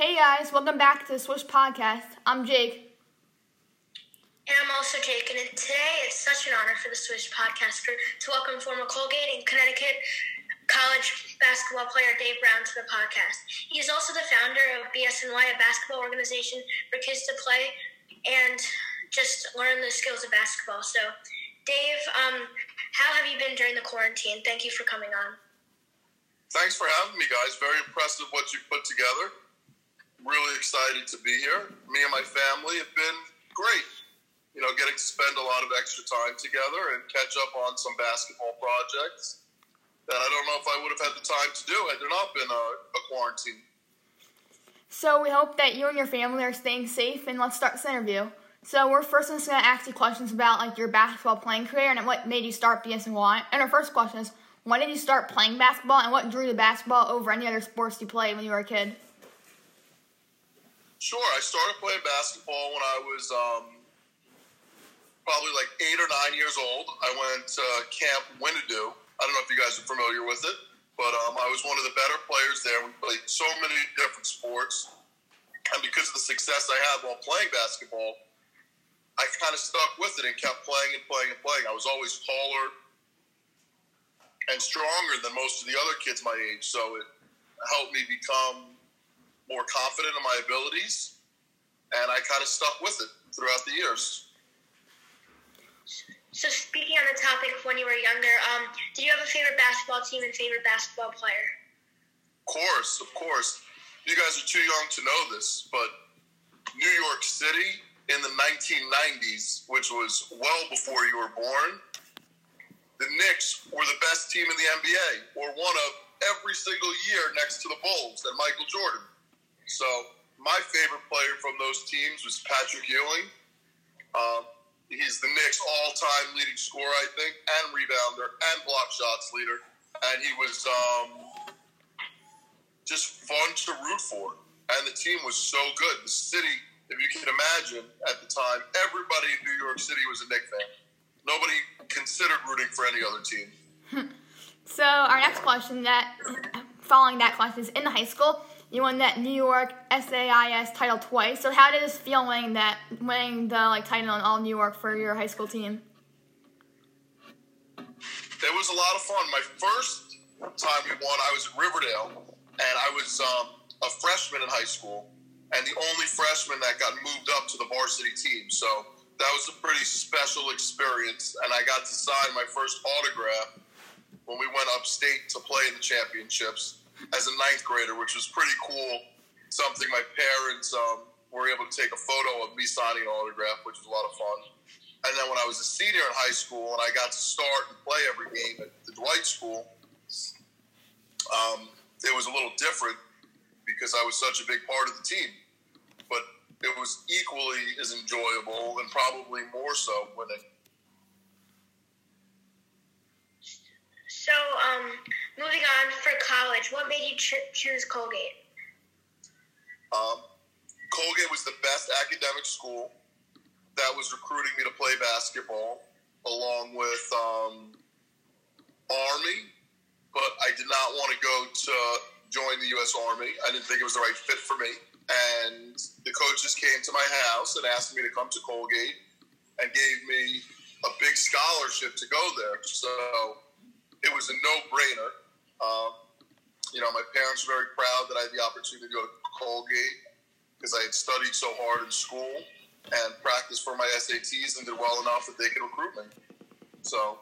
Hey guys, welcome back to the Swish Podcast. I'm Jake. And I'm also Jake, and today it's such an honor for the Swish Podcast for, to welcome former Colgate and Connecticut college basketball player Dave Brown to the podcast. He is also the founder of BSNY, a basketball organization for kids to play and just learn the skills of basketball. So, Dave, um, how have you been during the quarantine? Thank you for coming on. Thanks for having me, guys. Very impressive what you put together. Really excited to be here. Me and my family have been great you know, getting to spend a lot of extra time together and catch up on some basketball projects that I don't know if I would have had the time to do had there not been a, a quarantine. So we hope that you and your family are staying safe, and let's start this interview. So we're first just gonna ask you questions about like your basketball playing career and what made you start BSNY. And our first question is, when did you start playing basketball, and what drew you to basketball over any other sports you played when you were a kid? Sure, I started playing basketball when I was um, probably like eight or nine years old. I went to Camp Winadu. I don't know if you guys are familiar with it, but um, I was one of the better players there. We played so many different sports. And because of the success I had while playing basketball, I kind of stuck with it and kept playing and playing and playing. I was always taller and stronger than most of the other kids my age, so it helped me become more confident in my abilities. And I kind of stuck with it throughout the years. So speaking on the topic of when you were younger, um, did you have a favorite basketball team and favorite basketball player? Of course, of course. You guys are too young to know this, but New York City in the 1990s, which was well before you were born, the Knicks were the best team in the NBA, or one of every single year next to the Bulls and Michael Jordan. So my favorite player from those teams was Patrick Ewing. Uh, He's the Knicks' all-time leading scorer, I think, and rebounder and block shots leader. And he was um, just fun to root for. And the team was so good. The city, if you can imagine, at the time, everybody in New York City was a Knicks fan. Nobody considered rooting for any other team. so our next question that following that question is in high school you won that New York SAIS title twice. So how did it feel winning that winning the like title in all New York for your high school team? It was a lot of fun. My first time we won, I was in Riverdale, and I was um, a freshman in high school, and the only freshman that got moved up to the varsity team. So that was a pretty special experience, and I got to sign my first autograph when we went upstate to play in the championships as a ninth grader, which was pretty cool. Something my parents um, were able to take a photo of me signing an autograph, which was a lot of fun. And then when I was a senior in high school and I got to start and play every game at the Dwight School, um, it was a little different because I was such a big part of the team. But it was equally as enjoyable and probably more so winning. So, um, moving on for college, what made you ch- choose Colgate? Um, Colgate was the best academic school that was recruiting me to play basketball, along with um, Army. But I did not want to go to join the U.S. Army. I didn't think it was the right fit for me. And the coaches came to my house and asked me to come to Colgate and gave me a big scholarship to go there. So it was a no-brainer. Um, you know, my parents were very proud that I had the opportunity to go to Colgate because I had studied so hard in school and practiced for my SATs and did well enough that they could recruit me. So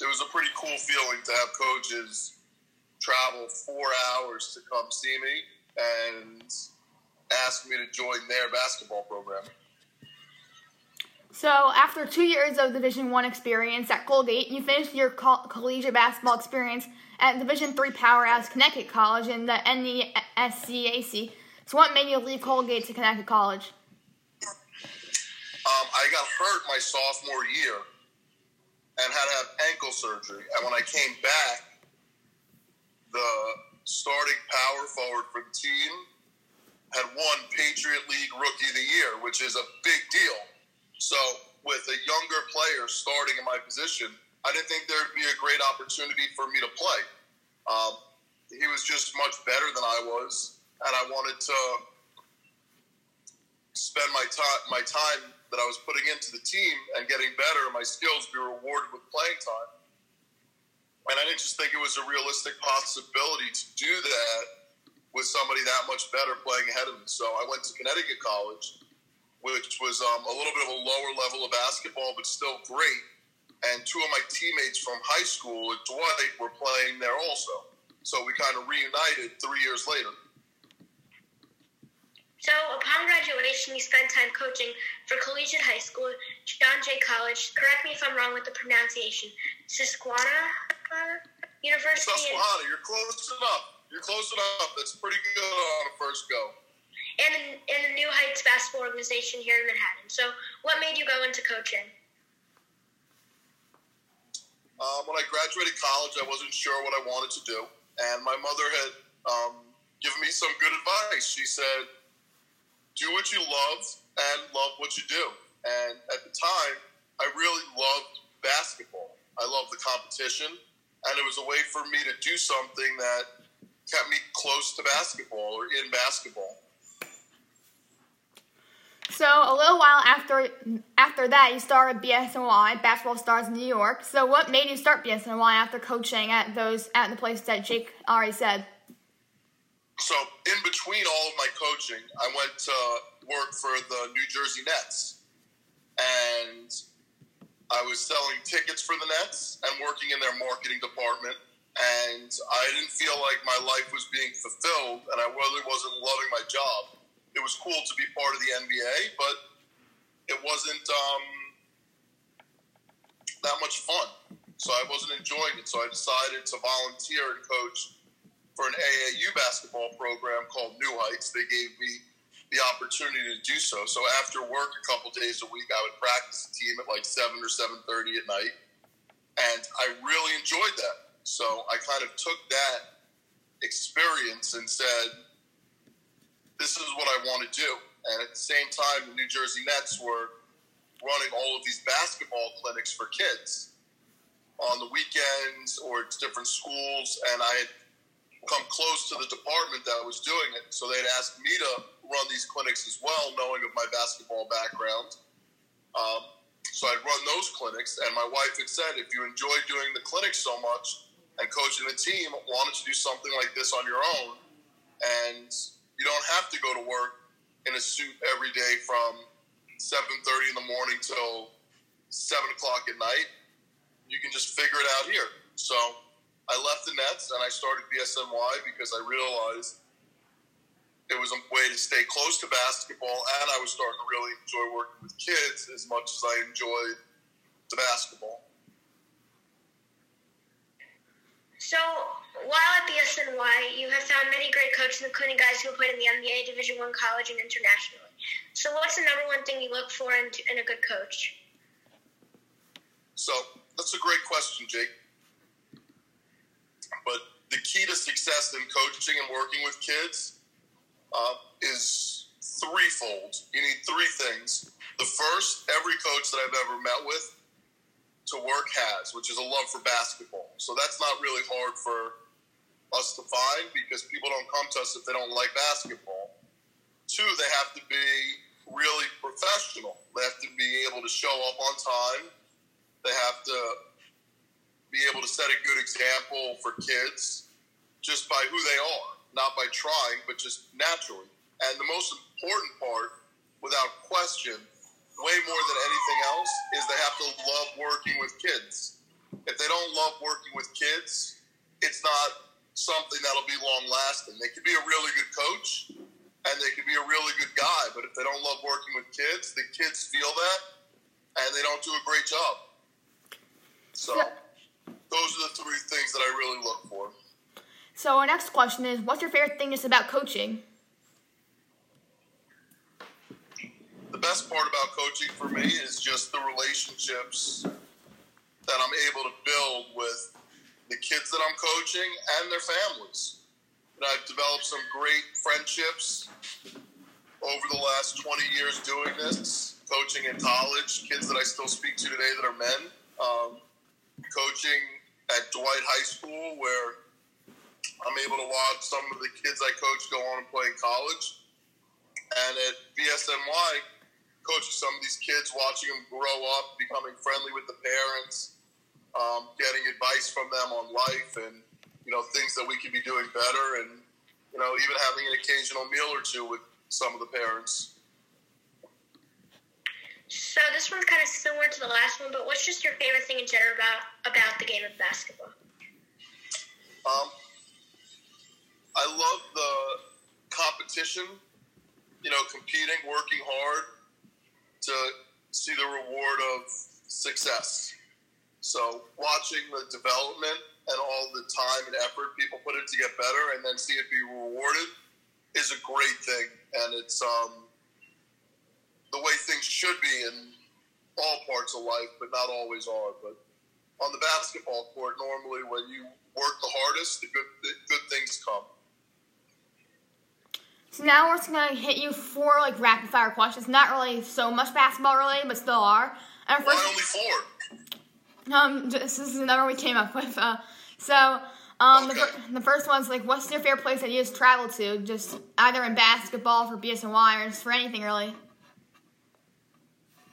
it was a pretty cool feeling to have coaches travel four hours to come see me and ask me to join their basketball program. So after two years of Division One experience at Colgate, you finished your co- collegiate basketball experience at Division Three powerhouse Connecticut College in the NESCAC. So what made you leave Colgate to Connecticut College? Um, I got hurt my sophomore year and had to have ankle surgery. And when I came back, the starting power forward for the team had won Patriot League Rookie of the Year, which is a big deal. So with a younger player starting in my position, I didn't think there'd be a great opportunity for me to play. Um, he was just much better than I was, and I wanted to spend my time my time that I was putting into the team and getting better and my skills be rewarded with playing time. And I didn't just think it was a realistic possibility to do that with somebody that much better playing ahead of me. So I went to Connecticut College, which was um, a little bit of a lower level of basketball, but still great. And two of my teammates from high school at Dwight were playing there also. So we kind of reunited three years later. So, upon graduation, you spent time coaching for collegiate high school, John Jay College. Correct me if I'm wrong with the pronunciation. Susquehanna University. Susquehanna. You're close enough. You're close enough. That's pretty good on a first go. And in, in the New Organization here in Manhattan. So, what made you go into coaching? Um, when I graduated college, I wasn't sure what I wanted to do, and my mother had um, given me some good advice. She said do what you love and love what you do. And at the time, I really loved basketball. I loved the competition, and it was a way for me to do something that kept me close to basketball or in basketball. So a little while after after that, you started BSNY, Basketball Stars New York. So what made you start BSNY after coaching at those at the place that Jake already said? So in between all of my coaching, I went to work for the New Jersey Nets, and I was selling tickets for the Nets and working in their marketing department. And I didn't feel like my life was being fulfilled, and I really wasn't loving my job. It was cool to be part of the NBA, but it wasn't um, that much fun. So I wasn't enjoying it. So I decided to volunteer and coach for an AAU basketball program called New Heights. They gave me the opportunity to do so. So after work, a couple days a week, I would practice the team at like seven or seven thirty at night, and I really enjoyed that. So I kind of took that experience and said, "This is what I want to do." And at the same time, the New Jersey Nets were running all of these basketball clinics for kids on the weekends or at different schools, and I had come close to the department that was doing it. So they'd asked me to run these clinics as well, knowing of my basketball background. Um, so I'd run those clinics, and my wife had said, if you enjoy doing the clinics so much and coaching the team, don't you do something like this on your own? And you don't have to go to work in a suit every day from 7.30 in the morning till 7 o'clock at night. You can just figure it out here. So I left the Nets and I started BSNY because I realized it was a way to stay close to basketball, and I was starting to really enjoy working with kids as much as I enjoyed the basketball. So, while at BSNY, you have found many great coaches, including guys who played in the NBA, Division One college, and internationally. So, what's the number one thing you look for in, in a good coach? So, that's a great question, Jake. But the key to success in coaching and working with kids uh, is threefold. You need three things. The first, every coach that I've ever met with to work has, which is a love for basketball. So that's not really hard for us to find because people don't come to us if they don't like basketball. Two, they have to be really professional. They have to be able to show up on time. They have to be able to set a good example for kids just by who they are, not by trying, but just naturally. And the most important part, without question, way more than anything else, is they have to love working with kids. If they don't love working with kids, it's not something that'll be long lasting. They could be a really good coach and they could be a really good guy, but if they don't love working with kids, the kids feel that and they don't do a great job. So. Those are the three things that I really look for. So our next question is, what's your favorite thing is about coaching? Best part about coaching for me is just the relationships that I'm able to build with the kids that I'm coaching and their families. And I've developed some great friendships over the last 20 years doing this, coaching in college, kids that I still speak to today that are men, um, coaching at Dwight High School, where I'm able to watch some of the kids I coach go on and play in college. And at BSNY, coaching some of these kids, watching them grow up, becoming friendly with the parents, um, getting advice from them on life and, you know, things that we could be doing better and, you know, even having an occasional meal or two with some of the parents. So this one's kind of similar to the last one, but what's just your favorite thing in general about about the game of basketball? Um, I love the competition. You know, competing, working hard to see the reward of success. So, watching the development and all the time and effort people put in to get better, and then see it be rewarded, is a great thing. And it's um, the way things should be in all parts of life, but not always are. But on the basketball court, normally when you work the hardest, the good the good things come. So now we're just gonna hit you four like rapid fire questions. Not really so much basketball related, but still are. And our Why first, only four? um, this is another we came up with. Uh, so, um, the, Okay. fir- the first one's like, what's your favorite place that you just traveled to? Just either in basketball for BSNY or just for anything really.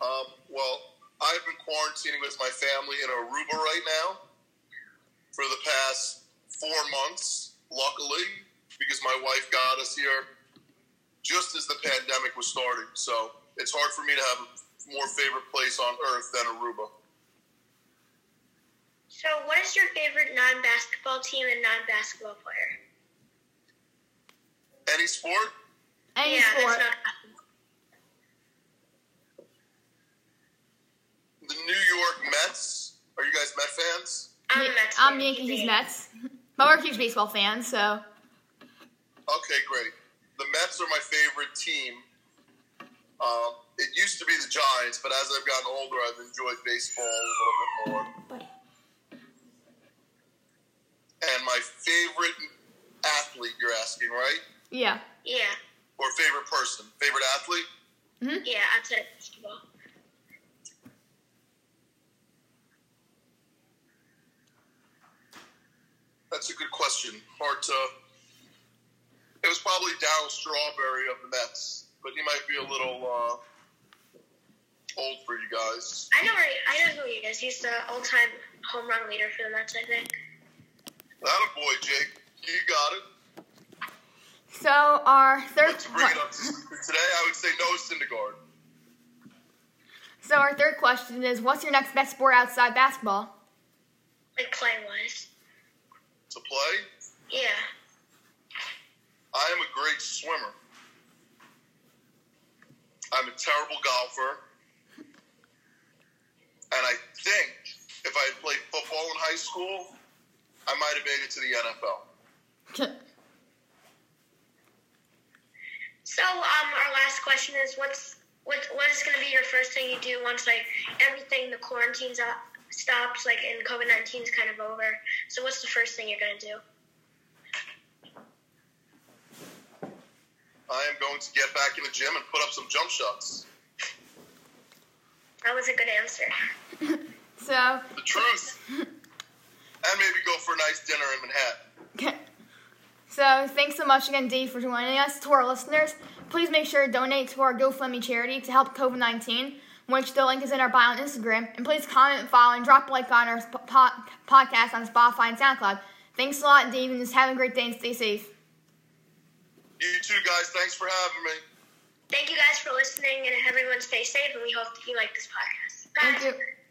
Um, well, I've been quarantining with my family in Aruba right now for the past four months, luckily, because my wife got us here just as the pandemic was starting. So it's hard for me to have a more favorite place on earth than Aruba. So what is your favorite non-basketball team and non-basketball player? Any sport? Any yeah, sport. not. The New York Mets. Are you guys Met fans? I'm a Yeah, Mets I'm fan. Yankees, he's a Mets. But we're huge baseball fans, so Okay, great. The Mets are my favorite team. Um, it used to be the Giants, but as I've gotten older, I've enjoyed baseball a little bit more. And my favorite athlete, you're asking, right? yeah. Yeah, Or favorite person? Favorite athlete? Hmm. yeah, outside of basketball. That's a good question. Hard to. It probably Darryl Strawberry of the Mets, but he might be a little uh, old for you guys. I know where he, I know who he is. He's the all-time home run leader for the Mets, I think. That a boy, Jake. You got it. So our third But to bring it up today, I would say Noah Syndergaard. so our third question is, what's your next best sport outside basketball? Like playing wise. To play, Yeah. Great swimmer. I'm a terrible golfer. And I think if I had played football in high school, I might have made it to the NFL. So, um, our last question is, what's what what is going to be your first thing you do once like everything the quarantine's stops, like and COVID 19's kind of over? So, what's the first thing you're going to do? I am going to get back in the gym and put up some jump shots. That was a good answer. So The truth. and maybe go for a nice dinner in Manhattan. So thanks so much again, Dave, for joining us. To our listeners, please make sure to donate to our GoFundMe charity to help COVID-19, which the link is in our bio on Instagram. And please comment, follow, and drop a like on our po- podcast on Spotify and SoundCloud. Thanks a lot, Dave, and just have a great day and stay safe. You too, guys, thanks for having me. Thank you guys for listening, and everyone stay safe. And we hope that you like this podcast. Bye. Thank you.